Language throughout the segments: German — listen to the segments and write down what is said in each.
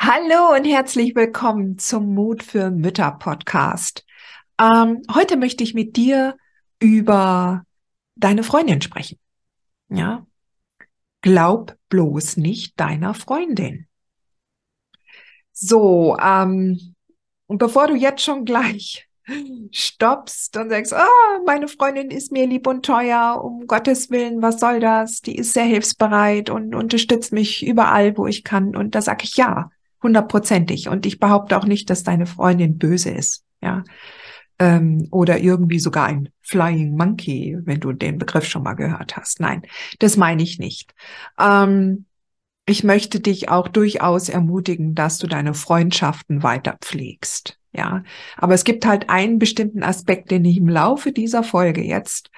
Hallo und herzlich willkommen zum Mut für Mütter Podcast. Ähm, heute möchte ich mit dir über deine Freundin sprechen. Ja. Glaub bloß nicht deiner Freundin. So, ähm, und bevor du jetzt schon gleich stoppst und sagst, ah, meine Freundin ist mir lieb und teuer, um Gottes Willen, was soll das? Die ist sehr hilfsbereit und unterstützt mich überall, wo ich kann. Und da sage ich ja, hundertprozentig. Und ich behaupte auch nicht, dass deine Freundin böse ist. Ja ähm, oder irgendwie sogar ein Flying Monkey, wenn du den Begriff schon mal gehört hast. Nein, das meine ich nicht. Ähm, ich möchte dich auch durchaus ermutigen, dass du deine Freundschaften weiter pflegst. Ja, aber es gibt halt einen bestimmten Aspekt, den ich im Laufe dieser Folge jetzt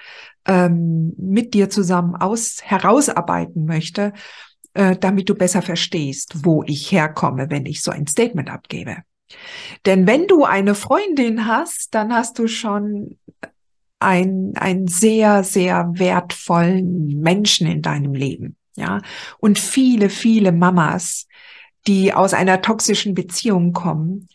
ähm, mit dir zusammen aus herausarbeiten möchte, äh, damit du besser verstehst, wo ich herkomme, wenn ich so ein Statement abgebe. Denn wenn du eine Freundin hast, dann hast du schon ein, einen sehr, sehr wertvollen Menschen in deinem Leben. Ja, und viele, viele Mamas, die aus einer toxischen Beziehung kommen,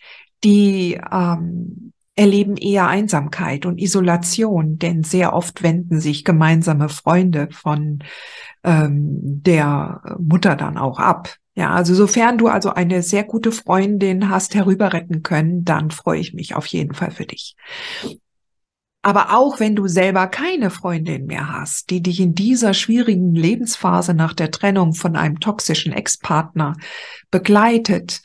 die ähm, erleben eher Einsamkeit und Isolation, denn sehr oft wenden sich gemeinsame Freunde von ähm, der Mutter dann auch ab. Ja, also sofern du also eine sehr gute Freundin hast herüber retten können, dann freue ich mich auf jeden Fall für dich. Aber auch wenn du selber keine Freundin mehr hast, die dich in dieser schwierigen Lebensphase nach der Trennung von einem toxischen Ex-Partner begleitet,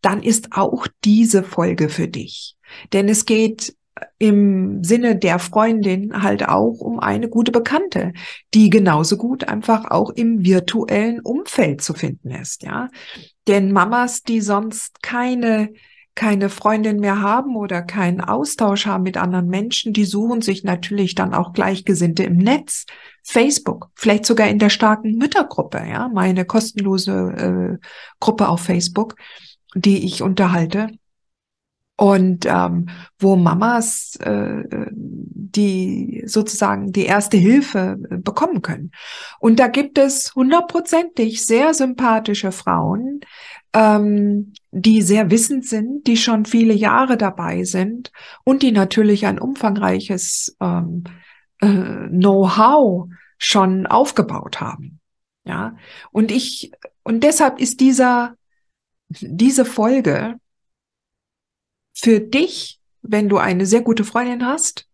dann ist auch diese Folge für dich. Denn es geht im Sinne der Freundin halt auch um eine gute Bekannte, die genauso gut einfach auch im virtuellen Umfeld zu finden ist, ja. Denn Mamas, die sonst keine keine Freundin mehr haben oder keinen Austausch haben mit anderen Menschen, die suchen sich natürlich dann auch Gleichgesinnte im Netz, Facebook, vielleicht sogar in der starken Müttergruppe, ja, meine kostenlose äh, Gruppe auf Facebook, die ich unterhalte und ähm, wo Mamas äh, die sozusagen die erste Hilfe äh, bekommen können. Und da gibt es hundertprozentig sehr sympathische Frauen, ähm, die sehr wissend sind, die schon viele Jahre dabei sind und die natürlich ein umfangreiches ähm, äh, Know-how schon aufgebaut haben. Ja, und ich und deshalb ist dieser diese Folge für dich, wenn du eine sehr gute Freundin hast,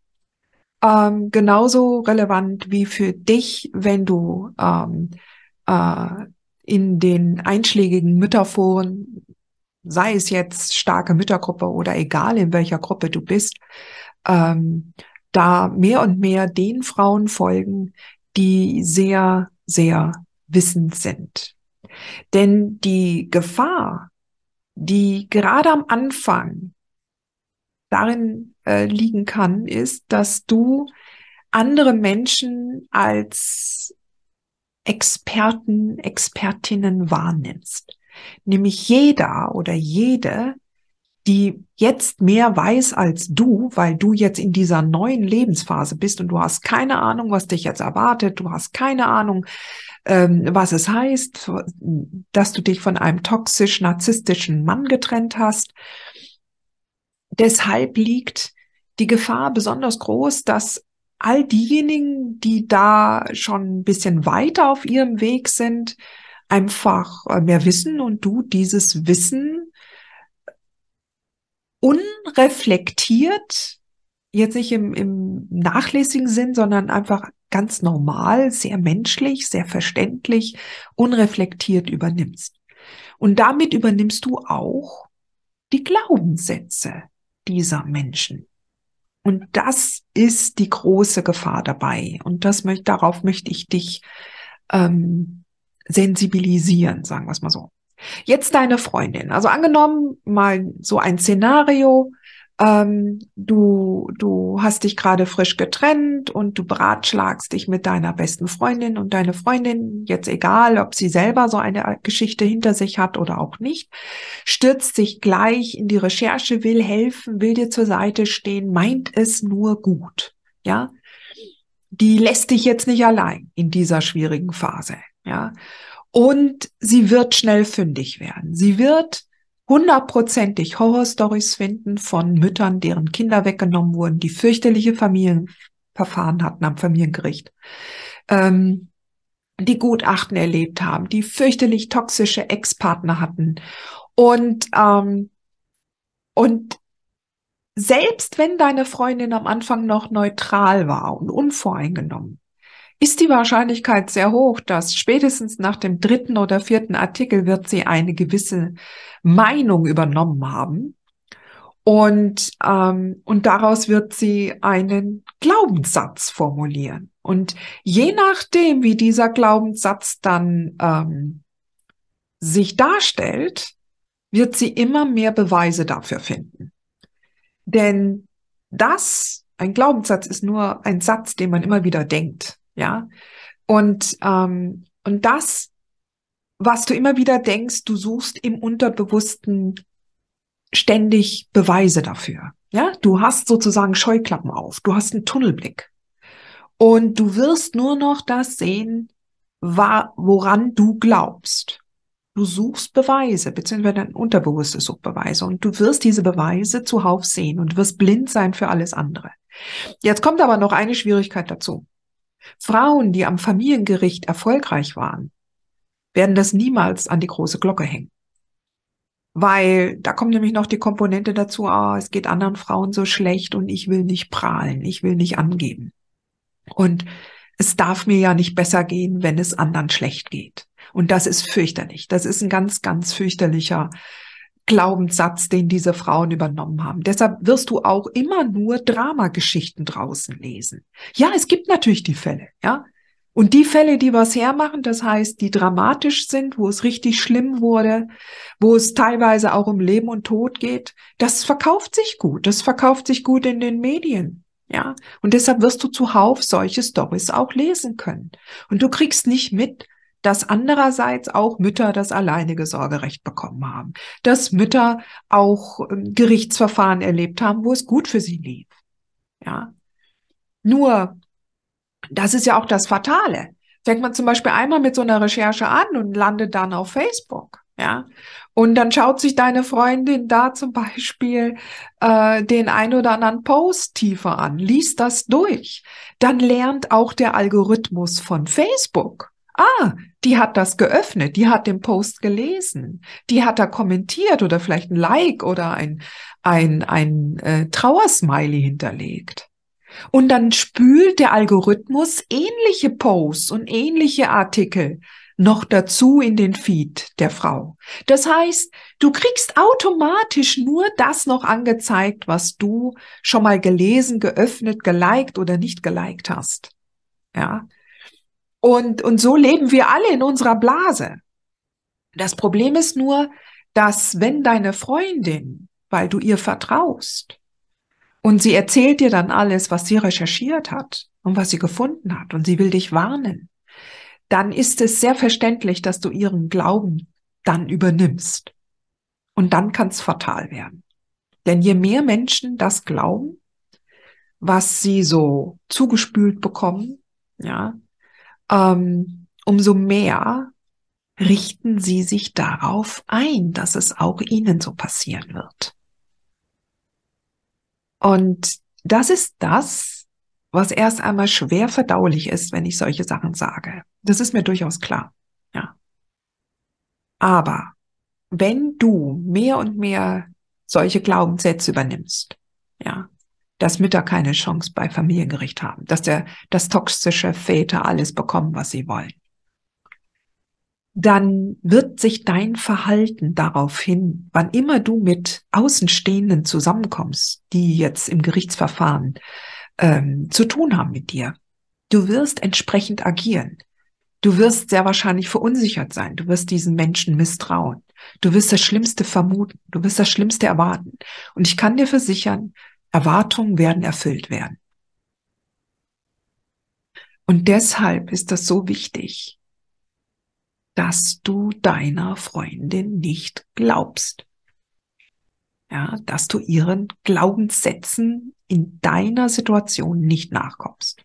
ähm, genauso relevant wie für dich, wenn du ähm, äh, in den einschlägigen Mütterforen, sei es jetzt starke Müttergruppe oder egal in welcher Gruppe du bist, ähm, da mehr und mehr den Frauen folgen, die sehr, sehr wissend sind. Denn die Gefahr, die gerade am Anfang darin äh, liegen kann, ist, dass du andere Menschen als Experten, Expertinnen wahrnimmst. Nämlich jeder oder jede, die jetzt mehr weiß als du, weil du jetzt in dieser neuen Lebensphase bist und du hast keine Ahnung, was dich jetzt erwartet, du hast keine Ahnung, ähm, was es heißt, dass du dich von einem toxisch-narzisstischen Mann getrennt hast deshalb liegt die Gefahr besonders groß, dass all diejenigen, die da schon ein bisschen weiter auf ihrem Weg sind, einfach mehr wissen und du dieses Wissen unreflektiert, jetzt nicht im, im nachlässigen Sinn, sondern einfach ganz normal, sehr menschlich, sehr verständlich, unreflektiert übernimmst. Und damit übernimmst du auch die Glaubenssätze dieser Menschen. Und das ist die große Gefahr dabei. Und das möchte, darauf möchte ich dich ähm, sensibilisieren, sagen wir es mal so. Jetzt deine Freundin. Also angenommen mal so ein Szenario, ähm, du, du hast dich gerade frisch getrennt und du beratschlagst dich mit deiner besten Freundin und deine Freundin, jetzt egal, ob sie selber so eine Geschichte hinter sich hat oder auch nicht, stürzt sich gleich in die Recherche, will helfen, will dir zur Seite stehen, meint es nur gut. Ja, die lässt dich jetzt nicht allein in dieser schwierigen Phase. Ja, und sie wird schnell fündig werden. Sie wird hundertprozentig Horrorstories finden von Müttern, deren Kinder weggenommen wurden, die fürchterliche Familienverfahren hatten am Familiengericht, ähm, die Gutachten erlebt haben, die fürchterlich toxische Ex-Partner hatten. Und ähm, und selbst wenn deine Freundin am Anfang noch neutral war und unvoreingenommen, ist die Wahrscheinlichkeit sehr hoch, dass spätestens nach dem dritten oder vierten Artikel wird sie eine gewisse Meinung übernommen haben. Und, ähm, und daraus wird sie einen Glaubenssatz formulieren. Und je nachdem, wie dieser Glaubenssatz dann ähm, sich darstellt, wird sie immer mehr Beweise dafür finden. Denn das, ein Glaubenssatz ist nur ein Satz, den man immer wieder denkt. Ja. Und, ähm, und das, was du immer wieder denkst, du suchst im Unterbewussten ständig Beweise dafür. Ja, du hast sozusagen Scheuklappen auf, du hast einen Tunnelblick. Und du wirst nur noch das sehen, woran du glaubst. Du suchst Beweise, beziehungsweise dein Unterbewusstes sucht Beweise. Und du wirst diese Beweise zuhauf sehen und wirst blind sein für alles andere. Jetzt kommt aber noch eine Schwierigkeit dazu. Frauen, die am Familiengericht erfolgreich waren, werden das niemals an die große Glocke hängen. Weil da kommt nämlich noch die Komponente dazu, ah, es geht anderen Frauen so schlecht und ich will nicht prahlen, ich will nicht angeben. Und es darf mir ja nicht besser gehen, wenn es anderen schlecht geht. Und das ist fürchterlich. Das ist ein ganz, ganz fürchterlicher Glaubenssatz, den diese Frauen übernommen haben. Deshalb wirst du auch immer nur Dramageschichten draußen lesen. Ja, es gibt natürlich die Fälle, ja. Und die Fälle, die was hermachen, das heißt, die dramatisch sind, wo es richtig schlimm wurde, wo es teilweise auch um Leben und Tod geht, das verkauft sich gut. Das verkauft sich gut in den Medien. Ja, und deshalb wirst du zuhauf solche Stories auch lesen können. Und du kriegst nicht mit, dass andererseits auch Mütter das alleinige Sorgerecht bekommen haben, dass Mütter auch ähm, Gerichtsverfahren erlebt haben, wo es gut für sie lief. Ja. Nur, das ist ja auch das Fatale. Fängt man zum Beispiel einmal mit so einer Recherche an und landet dann auf Facebook. Ja, und dann schaut sich deine Freundin da zum Beispiel äh, den ein oder anderen Post tiefer an, liest das durch. Dann lernt auch der Algorithmus von Facebook, ah, die hat das geöffnet, die hat den Post gelesen, die hat da kommentiert oder vielleicht ein Like oder ein, ein, ein äh, Trauersmiley hinterlegt. Und dann spült der Algorithmus ähnliche Posts und ähnliche Artikel noch dazu in den Feed der Frau. Das heißt, du kriegst automatisch nur das noch angezeigt, was du schon mal gelesen, geöffnet, geliked oder nicht geliked hast. Ja. Und, und so leben wir alle in unserer Blase. Das Problem ist nur, dass wenn deine Freundin, weil du ihr vertraust, und sie erzählt dir dann alles, was sie recherchiert hat und was sie gefunden hat, und sie will dich warnen, dann ist es sehr verständlich, dass du ihren Glauben dann übernimmst. Und dann kann es fatal werden. Denn je mehr Menschen das glauben, was sie so zugespült bekommen, ja, ähm, umso mehr richten sie sich darauf ein, dass es auch ihnen so passieren wird. Und das ist das, was erst einmal schwer verdaulich ist, wenn ich solche Sachen sage. Das ist mir durchaus klar. Ja. Aber wenn du mehr und mehr solche Glaubenssätze übernimmst, ja, dass Mütter keine Chance bei Familiengericht haben, dass der, dass toxische Väter alles bekommen, was sie wollen. dann wird sich dein Verhalten daraufhin, wann immer du mit Außenstehenden zusammenkommst, die jetzt im Gerichtsverfahren ähm, zu tun haben mit dir, du wirst entsprechend agieren. Du wirst sehr wahrscheinlich verunsichert sein. Du wirst diesen Menschen misstrauen. Du wirst das Schlimmste vermuten. Du wirst das Schlimmste erwarten. Und ich kann dir versichern, Erwartungen werden erfüllt werden. Und deshalb ist das so wichtig, dass du deiner Freundin nicht glaubst. Ja, dass du ihren Glaubenssätzen in deiner Situation nicht nachkommst.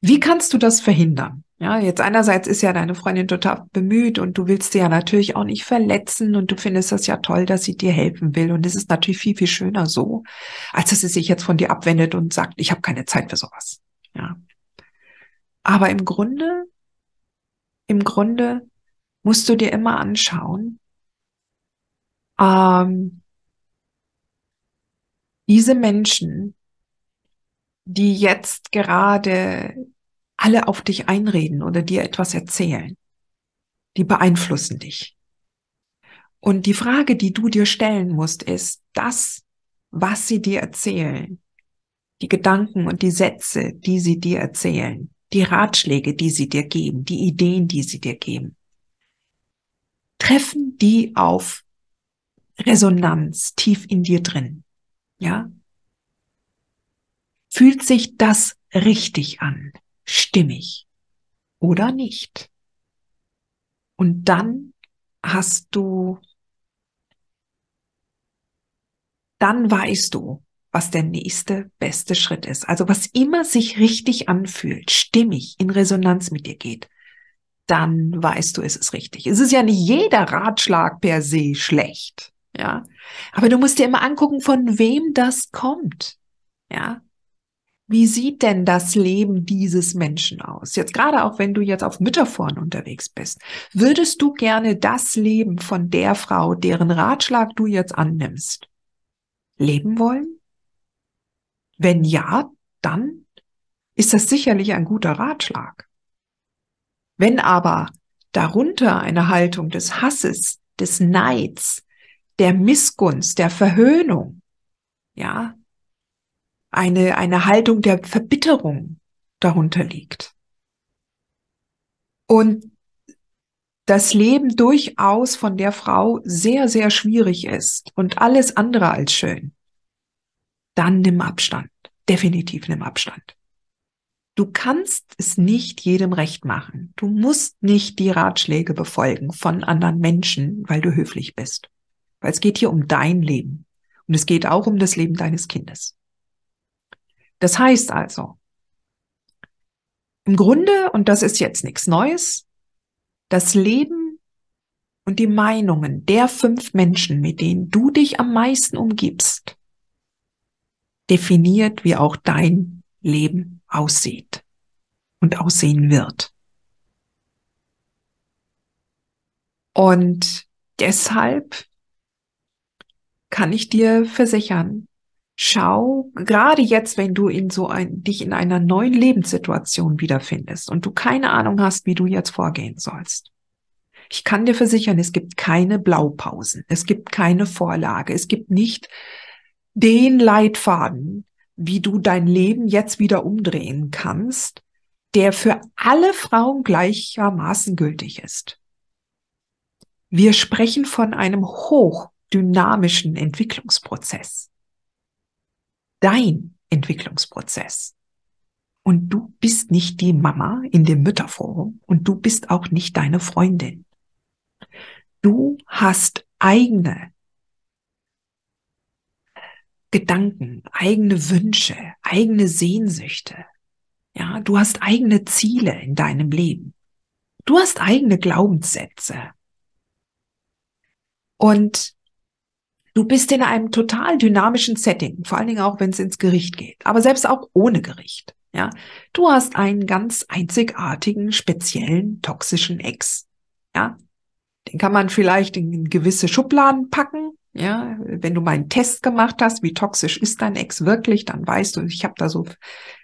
Wie kannst du das verhindern? Ja, jetzt einerseits ist ja deine Freundin total bemüht und du willst sie ja natürlich auch nicht verletzen und du findest das ja toll, dass sie dir helfen will und es ist natürlich viel, viel schöner so, als dass sie sich jetzt von dir abwendet und sagt, ich habe keine Zeit für sowas. Ja. Aber im Grunde, im Grunde musst du dir immer anschauen, ähm, diese Menschen, die jetzt gerade alle auf dich einreden oder dir etwas erzählen, die beeinflussen dich. Und die Frage, die du dir stellen musst, ist, das, was sie dir erzählen, die Gedanken und die Sätze, die sie dir erzählen, die Ratschläge, die sie dir geben, die Ideen, die sie dir geben, treffen die auf Resonanz tief in dir drin. Ja? Fühlt sich das richtig an, stimmig oder nicht? Und dann hast du, dann weißt du, was der nächste beste Schritt ist. Also was immer sich richtig anfühlt, stimmig, in Resonanz mit dir geht, dann weißt du, es ist richtig. Es ist ja nicht jeder Ratschlag per se schlecht, ja. Aber du musst dir immer angucken, von wem das kommt, ja. Wie sieht denn das Leben dieses Menschen aus? Jetzt gerade auch, wenn du jetzt auf Mütterforen unterwegs bist. Würdest du gerne das Leben von der Frau, deren Ratschlag du jetzt annimmst, leben wollen? Wenn ja, dann ist das sicherlich ein guter Ratschlag. Wenn aber darunter eine Haltung des Hasses, des Neids, der Missgunst, der Verhöhnung, ja, eine, eine Haltung der Verbitterung darunter liegt. Und das Leben durchaus von der Frau sehr, sehr schwierig ist und alles andere als schön, dann nimm Abstand. Definitiv nimm Abstand. Du kannst es nicht jedem recht machen. Du musst nicht die Ratschläge befolgen von anderen Menschen, weil du höflich bist. Weil es geht hier um dein Leben. Und es geht auch um das Leben deines Kindes. Das heißt also, im Grunde, und das ist jetzt nichts Neues, das Leben und die Meinungen der fünf Menschen, mit denen du dich am meisten umgibst, definiert, wie auch dein Leben aussieht und aussehen wird. Und deshalb kann ich dir versichern, schau, gerade jetzt, wenn du in so ein, dich in einer neuen Lebenssituation wiederfindest und du keine Ahnung hast, wie du jetzt vorgehen sollst. Ich kann dir versichern, es gibt keine Blaupausen, es gibt keine Vorlage, es gibt nicht den Leitfaden, wie du dein Leben jetzt wieder umdrehen kannst, der für alle Frauen gleichermaßen gültig ist. Wir sprechen von einem hochdynamischen Entwicklungsprozess. Dein Entwicklungsprozess. Und du bist nicht die Mama in dem Mütterforum und du bist auch nicht deine Freundin. Du hast eigene Gedanken, eigene Wünsche, eigene Sehnsüchte. Ja, du hast eigene Ziele in deinem Leben. Du hast eigene Glaubenssätze. Und du bist in einem total dynamischen Setting, vor allen Dingen auch, wenn es ins Gericht geht, aber selbst auch ohne Gericht. Ja, du hast einen ganz einzigartigen, speziellen, toxischen Ex. Ja, den kann man vielleicht in gewisse Schubladen packen, ja, wenn du mal einen Test gemacht hast, wie toxisch ist dein Ex wirklich, dann weißt du, ich habe da so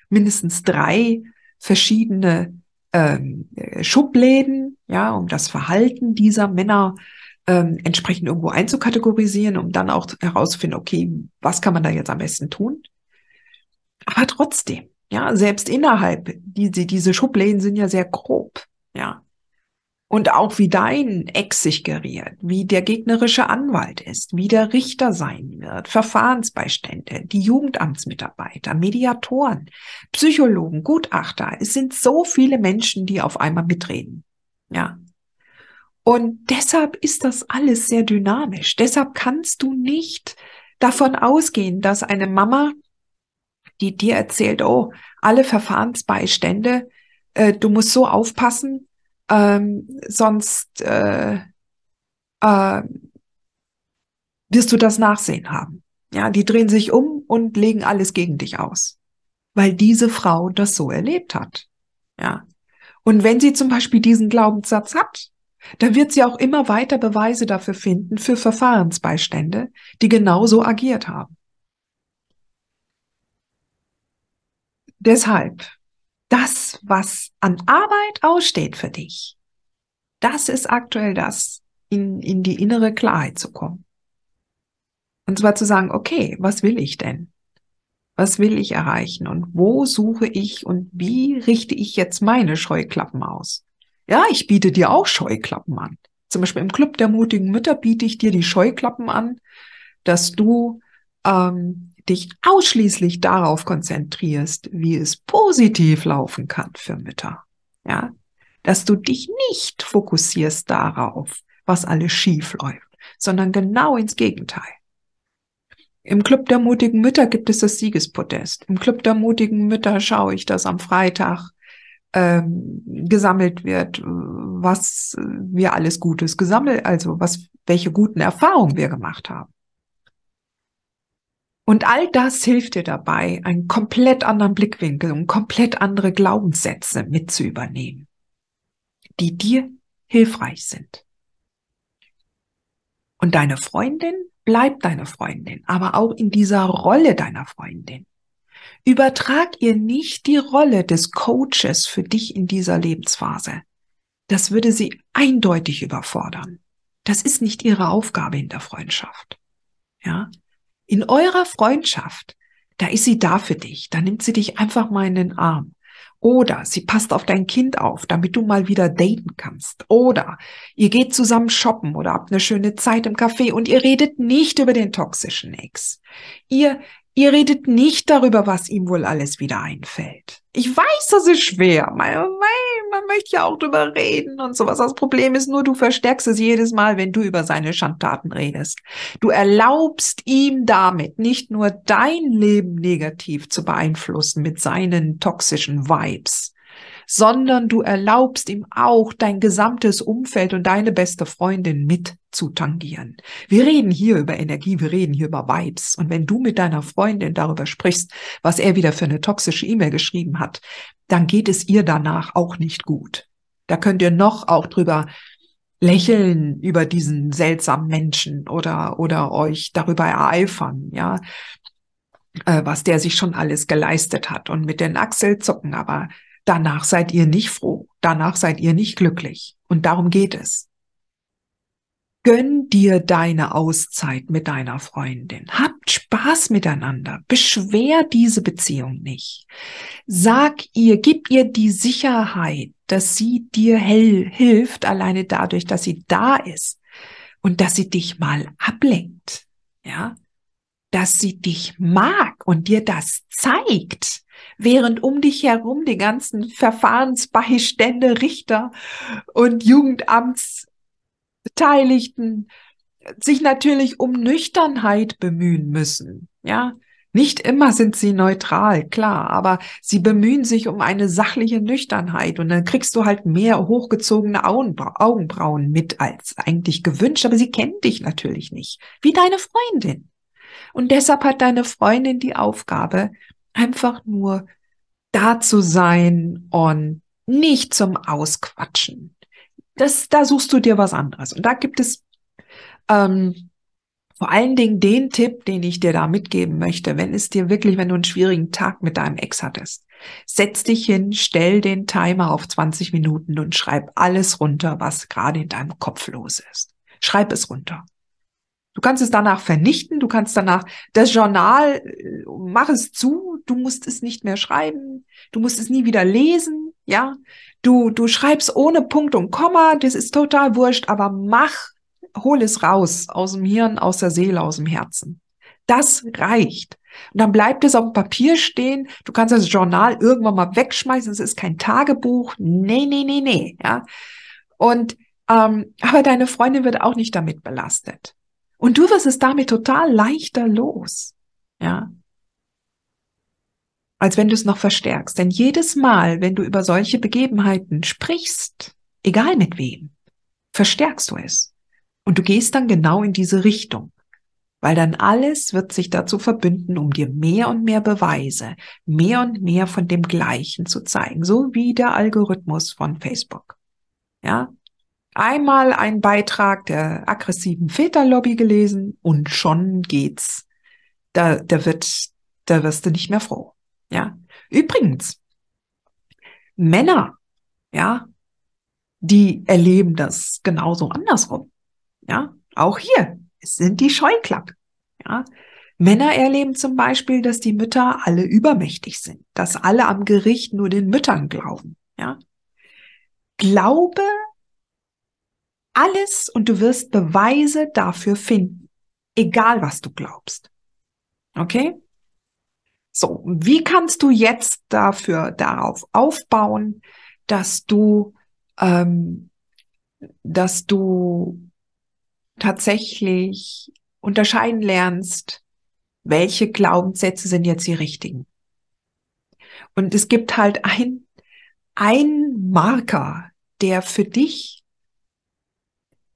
mindestens drei verschiedene ähm, Schubläden, ja, um das Verhalten dieser Männer ähm, entsprechend irgendwo einzukategorisieren, um dann auch herauszufinden, okay, was kann man da jetzt am besten tun? Aber trotzdem, ja, selbst innerhalb, diese, diese Schubläden sind ja sehr grob, ja. Und auch wie dein Ex sich geriert, wie der gegnerische Anwalt ist, wie der Richter sein wird, Verfahrensbeistände, die Jugendamtsmitarbeiter, Mediatoren, Psychologen, Gutachter. Es sind so viele Menschen, die auf einmal mitreden. Ja. Und deshalb ist das alles sehr dynamisch. Deshalb kannst du nicht davon ausgehen, dass eine Mama, die dir erzählt, oh, alle Verfahrensbeistände, äh, du musst so aufpassen, ähm, sonst äh, äh, wirst du das Nachsehen haben. Ja, die drehen sich um und legen alles gegen dich aus, weil diese Frau das so erlebt hat. Ja. Und wenn sie zum Beispiel diesen Glaubenssatz hat, dann wird sie auch immer weiter Beweise dafür finden für Verfahrensbeistände, die genauso agiert haben. Deshalb das, was an Arbeit aussteht für dich, das ist aktuell das, in, in die innere Klarheit zu kommen. Und zwar zu sagen, okay, was will ich denn? Was will ich erreichen? Und wo suche ich und wie richte ich jetzt meine Scheuklappen aus? Ja, ich biete dir auch Scheuklappen an. Zum Beispiel im Club der mutigen Mütter biete ich dir die Scheuklappen an, dass du ähm, dich ausschließlich darauf konzentrierst, wie es positiv laufen kann für Mütter. Ja, dass du dich nicht fokussierst darauf, was alles schief läuft, sondern genau ins Gegenteil. Im Club der mutigen Mütter gibt es das Siegespodest. Im Club der mutigen Mütter schaue ich, dass am Freitag ähm, gesammelt wird, was wir alles Gutes gesammelt, also was, welche guten Erfahrungen wir gemacht haben. Und all das hilft dir dabei, einen komplett anderen Blickwinkel und komplett andere Glaubenssätze mit zu übernehmen, die dir hilfreich sind. Und deine Freundin bleibt deine Freundin, aber auch in dieser Rolle deiner Freundin. Übertrag ihr nicht die Rolle des Coaches für dich in dieser Lebensphase. Das würde sie eindeutig überfordern. Das ist nicht ihre Aufgabe in der Freundschaft. Ja, in eurer Freundschaft, da ist sie da für dich. Da nimmt sie dich einfach mal in den Arm. Oder sie passt auf dein Kind auf, damit du mal wieder daten kannst. Oder ihr geht zusammen shoppen oder habt eine schöne Zeit im Café und ihr redet nicht über den toxischen Ex. Ihr Ihr redet nicht darüber, was ihm wohl alles wieder einfällt. Ich weiß, das ist schwer. Man, man möchte ja auch drüber reden und sowas. Das Problem ist nur, du verstärkst es jedes Mal, wenn du über seine Schandtaten redest. Du erlaubst ihm damit nicht nur dein Leben negativ zu beeinflussen mit seinen toxischen Vibes, sondern du erlaubst ihm auch dein gesamtes Umfeld und deine beste Freundin mit zu tangieren. Wir reden hier über Energie, wir reden hier über Vibes. Und wenn du mit deiner Freundin darüber sprichst, was er wieder für eine toxische E-Mail geschrieben hat, dann geht es ihr danach auch nicht gut. Da könnt ihr noch auch drüber lächeln über diesen seltsamen Menschen oder, oder euch darüber ereifern, ja, äh, was der sich schon alles geleistet hat und mit den Achselzucken, aber danach seid ihr nicht froh, danach seid ihr nicht glücklich. Und darum geht es. Gönn dir deine Auszeit mit deiner Freundin. Habt Spaß miteinander. Beschwer diese Beziehung nicht. Sag ihr, gib ihr die Sicherheit, dass sie dir hell hilft, alleine dadurch, dass sie da ist und dass sie dich mal ablenkt. Ja, dass sie dich mag und dir das zeigt, während um dich herum die ganzen Verfahrensbeistände, Richter und Jugendamtsbeteiligten sich natürlich um Nüchternheit bemühen müssen. Ja, nicht immer sind sie neutral, klar, aber sie bemühen sich um eine sachliche Nüchternheit und dann kriegst du halt mehr hochgezogene Augenbrauen mit als eigentlich gewünscht, aber sie kennen dich natürlich nicht, wie deine Freundin. Und deshalb hat deine Freundin die Aufgabe, einfach nur da zu sein und nicht zum Ausquatschen. Das, da suchst du dir was anderes. Und da gibt es ähm, vor allen Dingen den Tipp, den ich dir da mitgeben möchte, wenn es dir wirklich, wenn du einen schwierigen Tag mit deinem Ex hattest, Setz dich hin, stell den Timer auf 20 Minuten und schreib alles runter, was gerade in deinem Kopf los ist. Schreib es runter. Du kannst es danach vernichten, du kannst danach das Journal, äh, mach es zu, du musst es nicht mehr schreiben, du musst es nie wieder lesen, ja. Du, du schreibst ohne Punkt und Komma, das ist total wurscht, aber mach, hol es raus aus dem Hirn, aus der Seele, aus dem Herzen. Das reicht. Und dann bleibt es auf dem Papier stehen. Du kannst das Journal irgendwann mal wegschmeißen. Es ist kein Tagebuch. Nee, nee, nee, nee. Ja. Und ähm, aber deine Freundin wird auch nicht damit belastet. Und du wirst es damit total leichter los. Ja. Als wenn du es noch verstärkst. Denn jedes Mal, wenn du über solche Begebenheiten sprichst, egal mit wem, verstärkst du es. Und du gehst dann genau in diese Richtung. Weil dann alles wird sich dazu verbünden, um dir mehr und mehr Beweise, mehr und mehr von dem Gleichen zu zeigen. So wie der Algorithmus von Facebook. Ja, einmal ein Beitrag der aggressiven Väterlobby gelesen und schon geht's. Da, da wird, da wirst du nicht mehr froh. Ja. Übrigens, Männer, ja, die erleben das genauso andersrum. Ja, auch hier sind die Scheuklappen. Ja. Männer erleben zum Beispiel, dass die Mütter alle übermächtig sind, dass alle am Gericht nur den Müttern glauben. Ja. Glaube alles und du wirst Beweise dafür finden. Egal was du glaubst. Okay? So, wie kannst du jetzt dafür darauf aufbauen, dass du, ähm, dass du tatsächlich unterscheiden lernst, welche Glaubenssätze sind jetzt die richtigen? Und es gibt halt ein, ein Marker, der für dich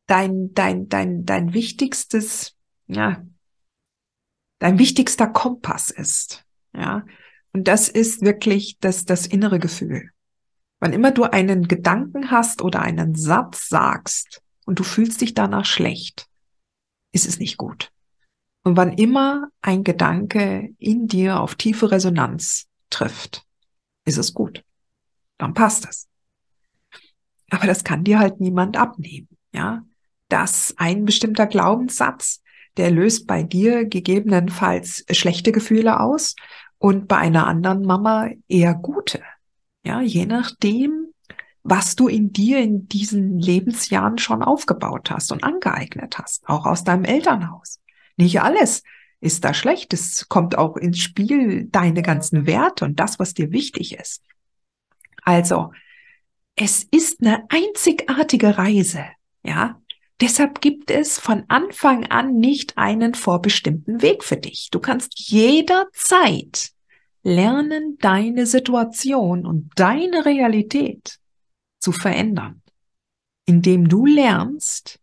dein, dein, dein, dein wichtigstes, ja, dein wichtigster Kompass ist. Ja. Und das ist wirklich das, das innere Gefühl. Wann immer du einen Gedanken hast oder einen Satz sagst und du fühlst dich danach schlecht, ist es nicht gut. Und wann immer ein Gedanke in dir auf tiefe Resonanz trifft, ist es gut. Dann passt es. Aber das kann dir halt niemand abnehmen, ja dass ein bestimmter Glaubenssatz, der löst bei dir gegebenenfalls schlechte Gefühle aus und bei einer anderen Mama eher gute. Ja, je nachdem, was du in dir in diesen Lebensjahren schon aufgebaut hast und angeeignet hast, auch aus deinem Elternhaus. Nicht alles ist da schlecht. Es kommt auch ins Spiel deine ganzen Werte und das, was dir wichtig ist. Also, es ist eine einzigartige Reise, ja, Deshalb gibt es von Anfang an nicht einen vorbestimmten Weg für dich. Du kannst jederzeit lernen, deine Situation und deine Realität zu verändern, indem du lernst,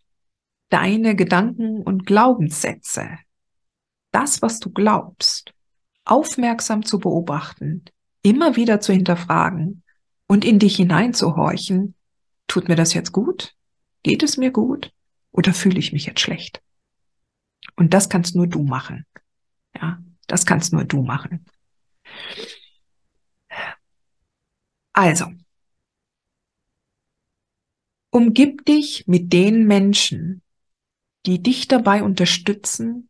deine Gedanken und Glaubenssätze, das, was du glaubst, aufmerksam zu beobachten, immer wieder zu hinterfragen und in dich hineinzuhorchen, tut mir das jetzt gut? Geht es mir gut? Oder fühle ich mich jetzt schlecht? Und das kannst nur du machen. Ja, das kannst nur du machen. Also, umgib dich mit den Menschen, die dich dabei unterstützen,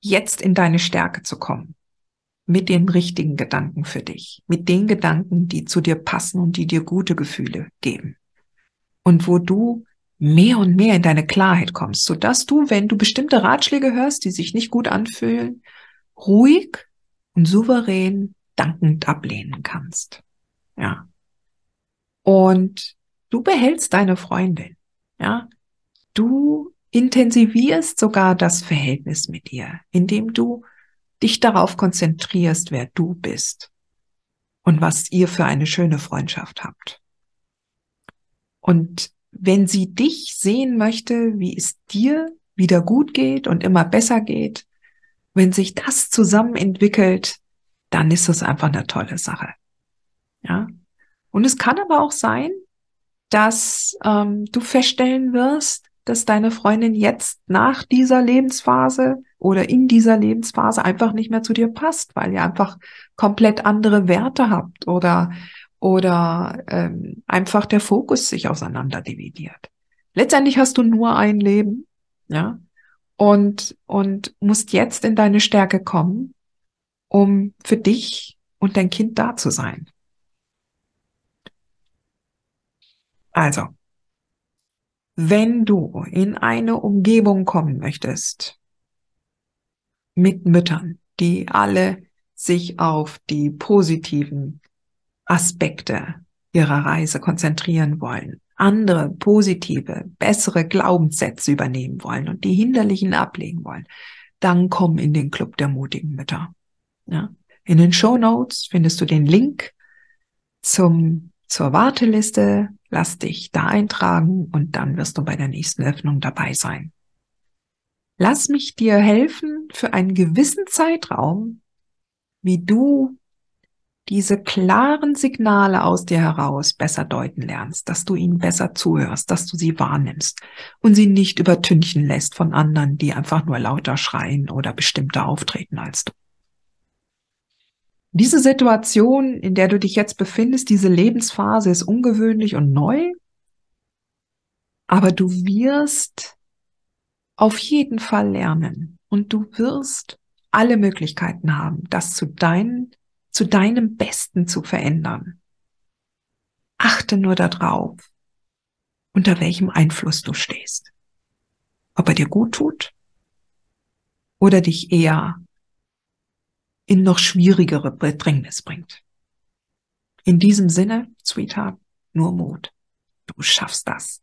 jetzt in deine Stärke zu kommen. Mit den richtigen Gedanken für dich. Mit den Gedanken, die zu dir passen und die dir gute Gefühle geben. Und wo du mehr und mehr in deine Klarheit kommst, so dass du, wenn du bestimmte Ratschläge hörst, die sich nicht gut anfühlen, ruhig und souverän dankend ablehnen kannst. Ja. Und du behältst deine Freundin. Ja. Du intensivierst sogar das Verhältnis mit ihr, indem du dich darauf konzentrierst, wer du bist und was ihr für eine schöne Freundschaft habt. Und wenn sie dich sehen möchte, wie es dir wieder gut geht und immer besser geht, wenn sich das zusammen entwickelt, dann ist das einfach eine tolle Sache. Ja. Und es kann aber auch sein, dass ähm, du feststellen wirst, dass deine Freundin jetzt nach dieser Lebensphase oder in dieser Lebensphase einfach nicht mehr zu dir passt, weil ihr einfach komplett andere Werte habt oder oder ähm, einfach der Fokus sich auseinander dividiert. Letztendlich hast du nur ein Leben, ja, und und musst jetzt in deine Stärke kommen, um für dich und dein Kind da zu sein. Also, wenn du in eine Umgebung kommen möchtest mit Müttern, die alle sich auf die positiven Aspekte ihrer Reise konzentrieren wollen, andere positive, bessere Glaubenssätze übernehmen wollen und die hinderlichen ablegen wollen, dann komm in den Club der mutigen Mütter. Ja. In den Show Notes findest du den Link zum, zur Warteliste Lass dich da eintragen und dann wirst du bei der nächsten Öffnung dabei sein. Lass mich dir helfen für einen gewissen Zeitraum, wie du diese klaren Signale aus dir heraus besser deuten lernst, dass du ihnen besser zuhörst, dass du sie wahrnimmst und sie nicht übertünchen lässt von anderen, die einfach nur lauter schreien oder bestimmter auftreten als du. Diese Situation, in der du dich jetzt befindest, diese Lebensphase ist ungewöhnlich und neu, aber du wirst auf jeden Fall lernen und du wirst alle Möglichkeiten haben, das zu, dein, zu deinem Besten zu verändern. Achte nur darauf, unter welchem Einfluss du stehst. Ob er dir gut tut oder dich eher in noch schwierigere Bedrängnis bringt. In diesem Sinne, Sweetheart, nur Mut. Du schaffst das.